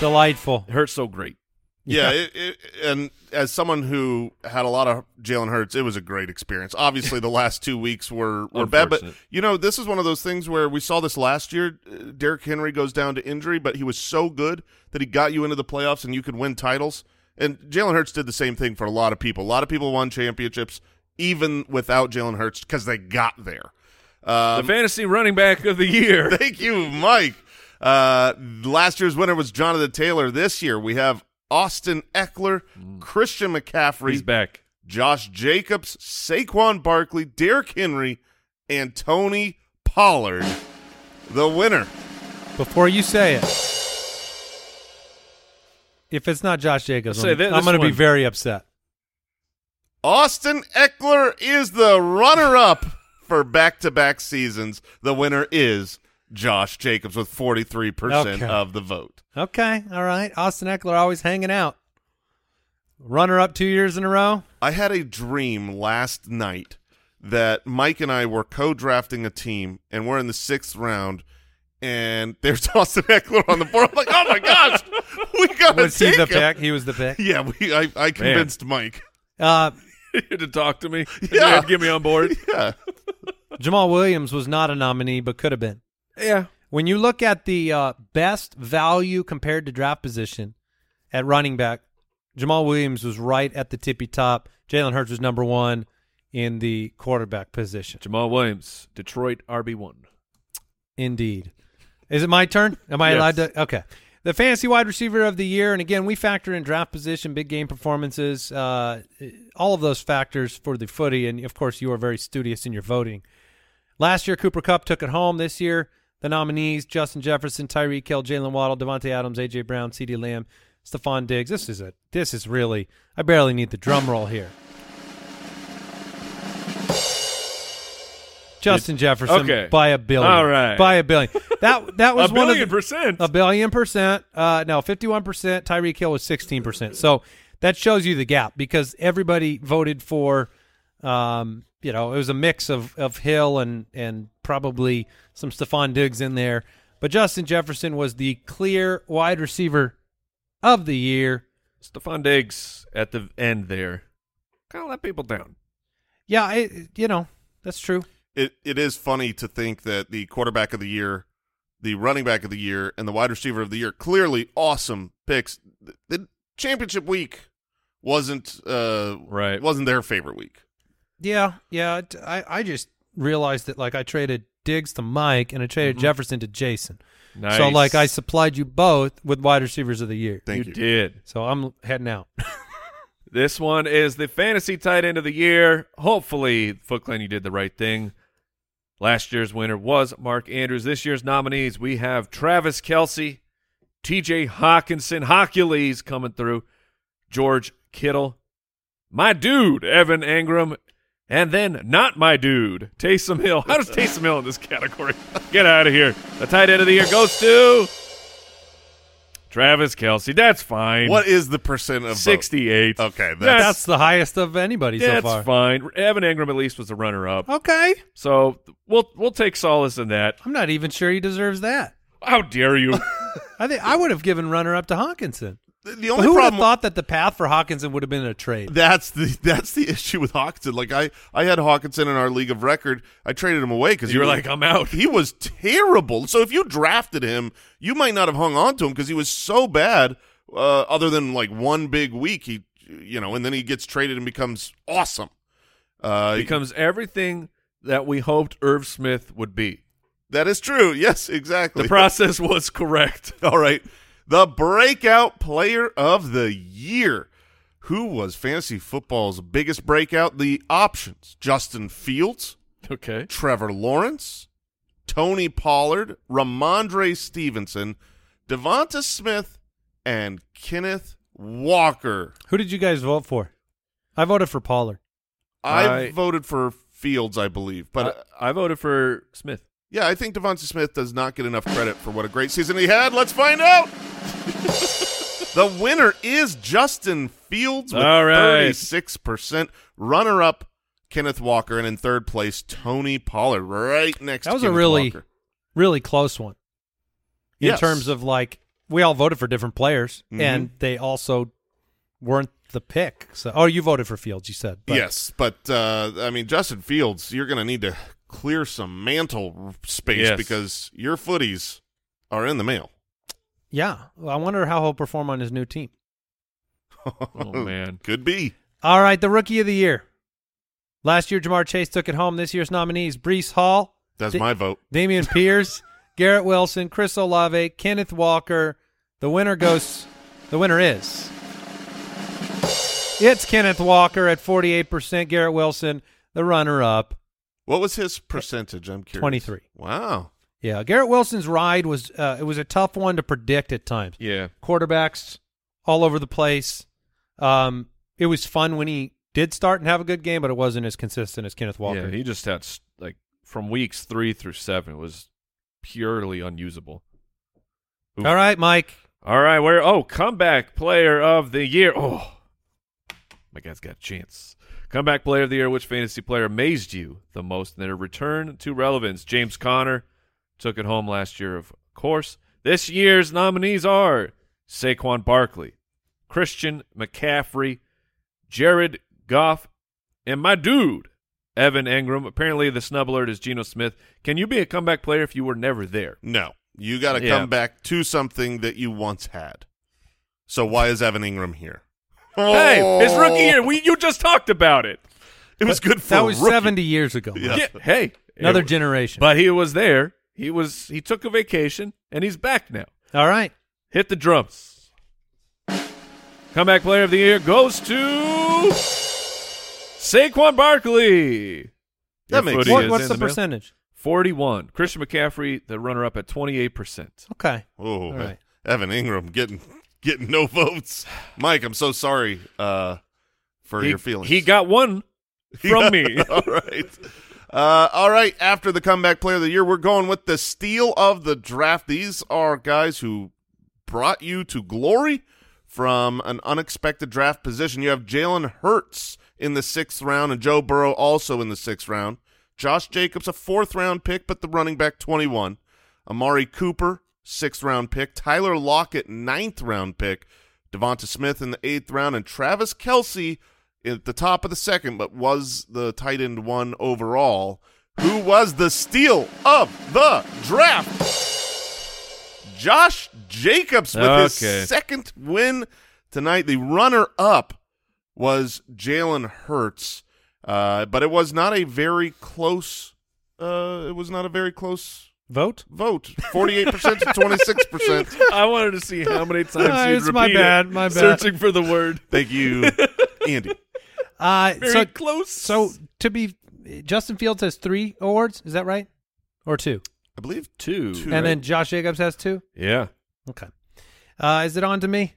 Delightful. it hurts so great. Yeah, It, it, and as someone who had a lot of Jalen Hurts, it was a great experience. Obviously, the last two weeks were, were bad, but you know, this is one of those things where we saw this last year. Uh, Derrick Henry goes down to injury, but he was so good that he got you into the playoffs and you could win titles. And Jalen Hurts did the same thing for a lot of people. A lot of people won championships even without Jalen Hurts because they got there. The Um, fantasy running back of the year. Thank you, Mike. Uh, last year's winner was Jonathan Taylor. This year we have Austin Ekeler, Christian McCaffrey, He's back. Josh Jacobs, Saquon Barkley, Derrick Henry, and Tony Pollard. The winner. Before you say it, if it's not Josh Jacobs, Say I'm, I'm going to be very upset. Austin Ekeler is the runner-up for back-to-back seasons. The winner is Josh Jacobs with 43% Okay. of the vote. Okay, all right. Austin Ekeler always hanging out. Runner up two years in a row. I had a dream last night that Mike and I were co-drafting a team, and we're in the sixth round, and there's Austin Ekeler on the board. I'm like, oh my gosh, we gotta Was he the him. pick? He was the pick. Yeah, we. I, I convinced Mike. Uh, to talk to me. Yeah. To get me on board. Yeah, Jamaal Williams was not a nominee, but could have been. Yeah. When you look at the uh, best value compared to draft position at running back, Jamaal Williams was right at the tippy top. Jalen Hurts was number one in the quarterback position. Jamaal Williams, Detroit RB1. Indeed. Is it my turn? Am I Yes. allowed to? Okay. The fantasy wide receiver of the year, and again, we factor in draft position, big game performances, uh, all of those factors for the footy, and of course, you are very studious in your voting. Last year, Cooper Kupp took it home. This year, the nominees: Justin Jefferson, Tyreek Hill, Jaylen Waddle, Davante Adams, AJ Brown, CeeDee Lamb, Stefon Diggs. This is a this is really. I barely need the drum roll here. Justin Jefferson Okay. by a billion. All right. by a billion. That that was a one of billion the, percent. a billion percent. Uh, no, fifty-one percent. Tyreek Hill was sixteen percent. So that shows you the gap because everybody voted for. Um, you know, it was a mix of of Hill and and probably some Stefon Diggs in there, but Justin Jefferson was the clear wide receiver of the year. Stefon Diggs at the end there. kind of let people down. Yeah, I, you know that's true. it it is funny to think that the quarterback of the year, the running back of the year, and the wide receiver of the year clearly awesome picks. The, the championship week wasn't uh Right. wasn't their favorite week. Yeah, yeah. I I just realized that like I traded Diggs to Mike and I traded mm-hmm. Jefferson to Jason. Nice. So like I supplied you both with wide receivers of the year. Thank you you. did. So I'm heading out. This one is the fantasy tight end of the year. Hopefully, Foot Clan, you did the right thing. Last year's winner was Mark Andrews. This year's nominees, we have Travis Kelce, TJ Hockenson, Hockules coming through, George Kittle, my dude, Evan Engram, and then not my dude, Taysom Hill. How does Taysom Hill in this category? Get out of here. The tight end of the year goes to Travis Kelce. That's fine. What is the percent of vote? 68. Okay, that's, That's the highest of anybody so far. That's far. fine. Evan Engram at least was the runner up. Okay. So we'll we'll take solace in that. I'm not even sure he deserves that. How dare you? I think I would have given runner up to Hockenson. The, only who would have thought that the path for Hockenson would have been a trade? That's the that's the issue with Hockenson. Like I, I had Hockenson in our league of record. I traded him away because You were like, I'm out. He was terrible. So if you drafted him, you might not have hung on to him because he was so bad. Uh, other than like one big week, he you know, and then he gets traded and becomes awesome. Uh, Becomes everything that we hoped Irv Smith would be. that is true. Yes, exactly. The process was correct. All right. The breakout player of the year. Who was fantasy football's biggest breakout? The options Justin Fields, Okay. Trevor Lawrence, Tony Pollard, Rhamondre Stevenson, DeVonta Smith, and Kenneth Walker. Who did you guys vote for? I voted for Pollard. I, I- voted for Fields, I believe. But I, I voted for Smith. yeah, I think DeVonta Smith does not get enough credit for what a great season he had. Let's find out. The winner is Justin Fields with All right. 36%. Runner up, Kenneth Walker. And in third place, Tony Pollard, right next to him. That to was a Kenneth really, Walker. really close one. In Yes. terms of like, we all voted for different players, Mhm. and they also weren't the pick. So, oh, you voted for Fields. You said, but yes, but uh, I mean, Justin Fields, you're going to need to clear some mantle space Yes. because your footies are in the mail. Yeah, Well, I wonder how he'll perform on his new team. Oh man. Could be. All right, the rookie of the year. Last year, Ja'Marr Chase took it home. This year's nominees: Breece Hall, That's Da- my vote. Dameon Pierce, Garrett Wilson, Chris Olave, Kenneth Walker. The winner goes. The winner is. It's Kenneth Walker at forty-eight percent. Garrett Wilson, the runner-up, What was his percentage? I'm curious. 23. Wow. Yeah, Garrett Wilson's ride was uh, it was a tough one to predict at times. Yeah. Quarterbacks all over the place. Um, it was fun when he did start and have a good game, but it wasn't as consistent as Kenneth Walker. Yeah. He just had like from weeks three through seven it was purely unusable. Oof. all right, Mike. All right, where oh comeback player of the year. Oh, my guy's got a chance. Comeback player of the year. Which fantasy player amazed you the most in their return to relevance? James Conner took it home last year, of course. This year's nominees are Saquon Barkley, Christian McCaffrey, Jared Goff, and my dude Evan Engram. Apparently, the snub alert is Geno Smith. Can you be a comeback player if you were never there? No. You got to Yeah. come back to something that you once had. So why is Evan Engram here? Hey, oh. his rookie year. We you just talked about it. It was good for That was rookie. seventy years ago. Yeah. Yeah, hey, Another it- generation. But he was there. He was. He took a vacation, and he's back now. all right. Hit the drums. Comeback player of the year goes to Saquon Barkley. That makes footy sense. What, is what's in the percentage? Forty-one. Christian McCaffrey, the runner-up at twenty-eight percent. Okay. Oh, All right. Evan Engram getting getting no votes. Mike, I'm so sorry uh, for He, your feelings. he got one from me. all right. Uh, all right. After the comeback player of the year, we're going with the steal of the draft. These are guys who brought you to glory from an unexpected draft position. You have Jalen Hurts in the sixth round and Joe Burrow also in the sixth round. Josh Jacobs, a fourth round pick, but the running back 21. Amari Cooper, sixth round pick. Tyler Lockett, ninth round pick. DeVonta Smith in the eighth round, and Travis Kelce at the top of the second, but was the tight end one overall. Who was the steal of the draft? Josh Jacobs with Okay. his second win tonight. The runner up was Jalen Hurts, uh, but it was not a very close. Uh, it was not a very close Vote? vote. Forty-eight percent to twenty-six percent. I wanted to see how many times Ah, you'd it's my bad, it, my bad. Searching for the word. Thank you, Andy. Uh, Very so, close. so to be, Justin Fields has three awards. Is that right? Or two? I believe two. Two. And right. then Josh Jacobs has two? Yeah. Okay. Uh, is it on to me?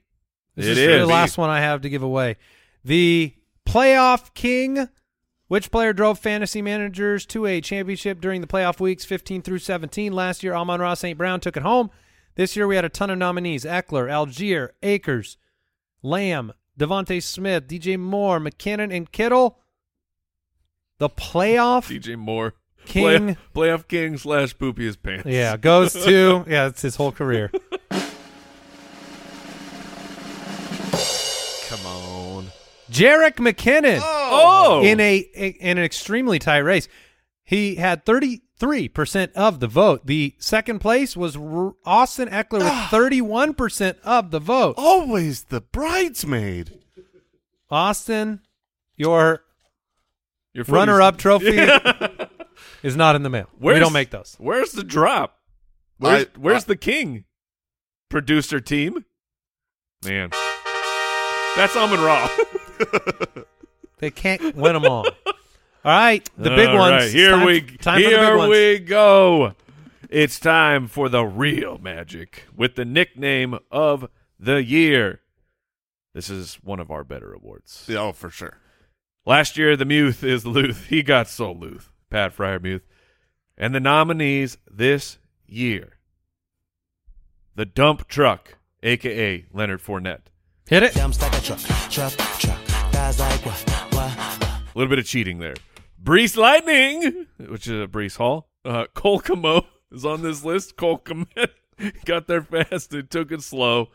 This It is is. the last one I have to give away. The playoff king. Which player drove fantasy managers to a championship during the playoff weeks 15 through 17? Last year, Amon-Ra St. Brown took it home. This year, we had a ton of nominees Ekeler, Allgeier, Akers, Lamb, DeVonta Smith, DJ Moore, McKinnon, and Kittle. The playoff DJ Moore. king. Play, playoff king slash poopy his pants. Yeah, goes to, yeah, it's his whole career. come on. Jerick McKinnon. Oh. in a, in an extremely tight race. He had 33% of the vote. The second place was R- Austin Ekeler with ah. 31% of the vote. Always the bridesmaid. Austin, your Your runner-up trophy is not in the mail. we don't make those. Where's the drop? Where's, I- where's I- the king? Producer team? Man. That's Amon Ra. They can't win them all. All right, the big All ones. right, here time, we time here for the big ones. we go. It's time for the real magic with the nickname of the year. This is one of our better awards. Yeah, Oh, for sure. Last year, the Muth is Luth. He got so Luth. Pat Freiermuth. And the nominees this year the dump truck, a.k.a. Leonard Fournette. Hit it. A little bit of cheating there. Breece Lightning, which is a Breece Hall. Uh, Cole Komet is on this list. Cole Komet got there fast and took it slow.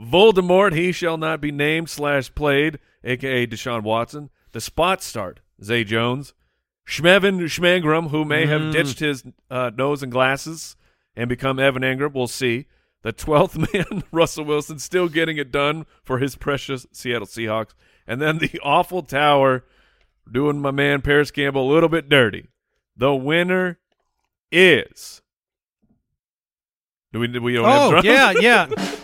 Voldemort, he shall not be named slash played, aka Deshaun Watson. The spot start, Zay Jones. Schmevin Schmangram, who may have ditched his uh, nose and glasses and become Evan Engram, we'll see. The 12th man, Russell Wilson, still getting it done for his precious Seattle Seahawks. And then the awful tower doing my man Parris Campbell a little bit dirty. The winner is. Do we? Do we Oh, yeah, yeah.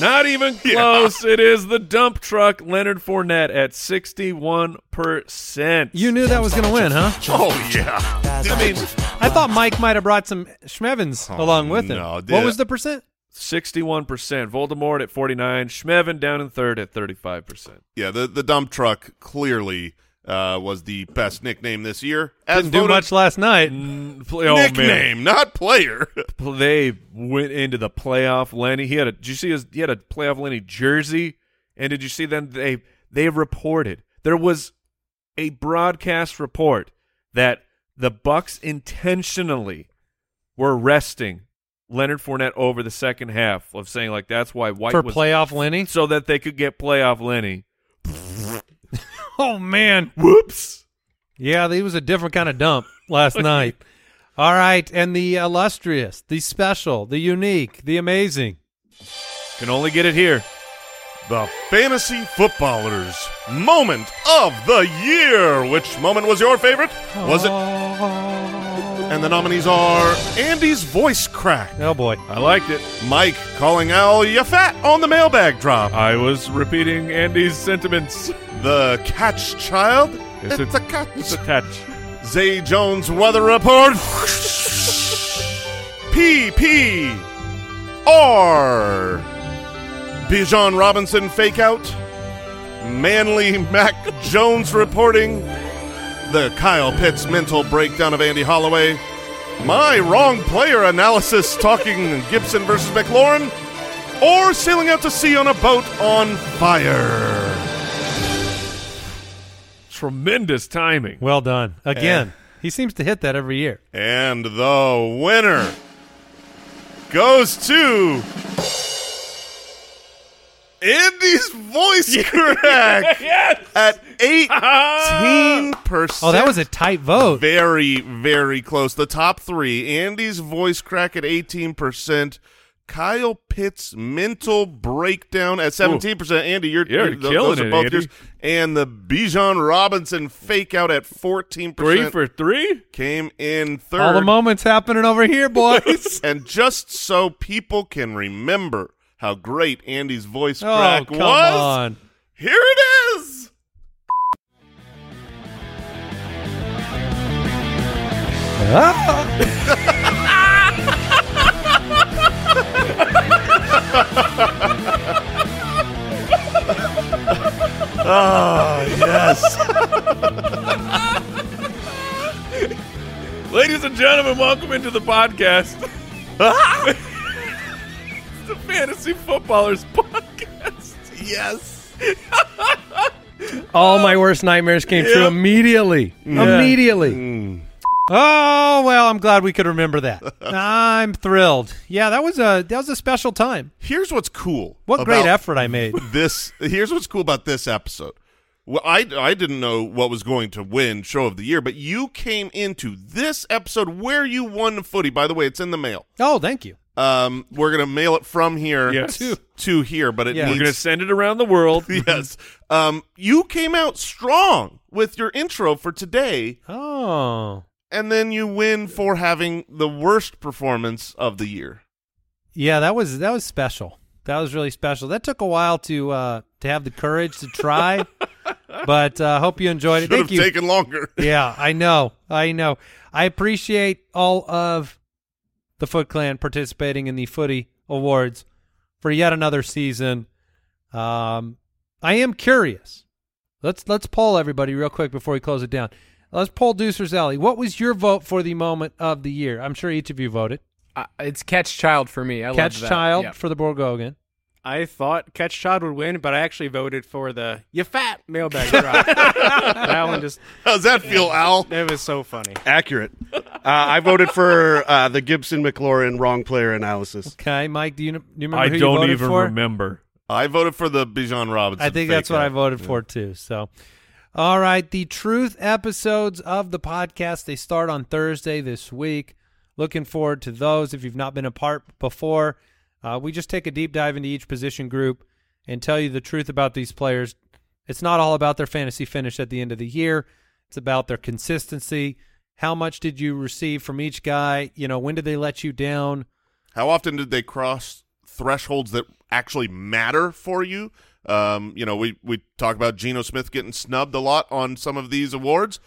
Not even close. It is the dump truck Leonard Fournette at sixty-one percent. You knew that was going to win, huh? Oh yeah. I mean, I thought Mike might have brought some Schmevins Oh, along with him. no, what was the percent? Sixty-one percent. Voldemort at forty-nine. Schmevin down in third at thirty-five percent. Yeah, the the dump truck clearly uh, was the best nickname this year. As Didn't do much last night. Play, oh man, nickname, not player. they went into the playoff Lenny. He had a did you see his he had a playoff Lenny jersey? And did you see then they they reported there was a broadcast report that the Bucs intentionally were resting Leonard Fournette over the second half of saying like that's why White For was playoff Lenny? so that they could get playoff Lenny. Oh, man. Whoops. Yeah, he was a different kind of dump last night. All right. And the illustrious, the special, the unique, the amazing. Can only get it here. The Fantasy Footballers Moment of the Year. Which moment was your favorite? Was it? Oh. And the nominees are Andy's voice crack, Oh, boy. I liked it. Mike calling Al ya fat on the mailbag drop, I was repeating Andy's sentiments. the catch child. It's It's, a- a, catch. It's a touch. Zay Jones weather report. P P R. Bijan Robinson fake out. Manly Mac Jones reporting. The Kyle Pitts mental breakdown of Andy Holloway. My wrong player analysis talking Gibson versus McLaurin. Or sailing out to sea on a boat on fire. Tremendous timing. Well done. Again, he seems to hit that every year. And the winner goes to Andy's voice crack yes. at 18%. Oh, that was a tight vote. very, very close. The top three Andy's voice crack at 18%. Kyle Pitt's mental breakdown at 17%. Andy, you're, You're you're- killing those are it, both Andy. yours. And the Bijan Robinson fake out at 14% Three for three. came in third. All the moments happening over here, boys. and just so people can remember how great Andy's voice oh, crack come was, on. here it is. Ah, yes. Ladies and gentlemen, welcome into the podcast. it's the Fantasy Footballers Podcast. yes. All my worst nightmares came true immediately. Immediately. Mm. Oh well, I'm glad we could remember that. I'm thrilled. Yeah, that was a that was a special time. Here's what's cool. What great effort I made. This here's what's cool about this episode. Well, I I didn't know what was going to win show of the year, but you came into this episode where you won footy. By the way, it's in the mail. Oh, thank you. Um, we're gonna mail it from here Yes. to, to here, but it Yeah. We're needs going to send it around the world. yes. Um, you came out strong with your intro for today, Oh. and then you win for having the worst performance of the year. Yeah, that was that was special. That was really special. That took a while to uh to have the courage to try. but uh hope you enjoyed it. Should have Thank you. taken longer. yeah, I know. I know. I appreciate all of the Foot Clan participating in the Footy Awards for yet another season. Um, I am curious. Let's let's poll everybody real quick before we close it down. Let's poll Deucer's Alley. What was your vote for the moment of the year? I'm sure each of you voted. Uh, it's Catch Child for me. I Catch love that. Catch Child Yeah. for the Borgogan. I thought Catch Child would win, but I actually voted for the "You Fat" mailbag drop. that one just How's that feel, Al? it was so funny. Accurate. Uh, I voted for uh, the Gibson McLaurin wrong player analysis. Okay, Mike, do you, do you remember I who you don't voted even for? remember. I voted for the Bijan Robinson. I think that's what I out. voted for too. So, all right, the truth episodes of the podcast they start on Thursday this week. Looking forward to those. If you've not been a part before, uh, we just take a deep dive into each position group and tell you the truth about these players. It's not all about their fantasy finish at the end of the year. It's about their consistency. How much did you receive from each guy? You know, when did they let you down? How often did they cross thresholds that actually matter for you? Um, you know, we we talk about Geno Smith getting snubbed a lot on some of these awards.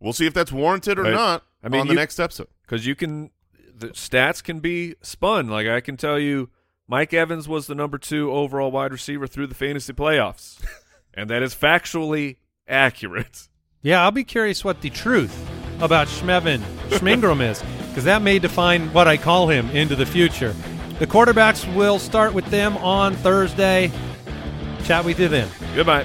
We'll see if that's warranted or Right. not I mean, on the you- next episode. because you can the stats can be spun like i can tell you mike evans was the number two overall wide receiver through the fantasy playoffs and that is factually accurate Yeah, I'll be curious what the truth about Schmevin Schmingram is, because that may define what I call him into the future. The quarterbacks will start with them on Thursday. Chat with you then. goodbye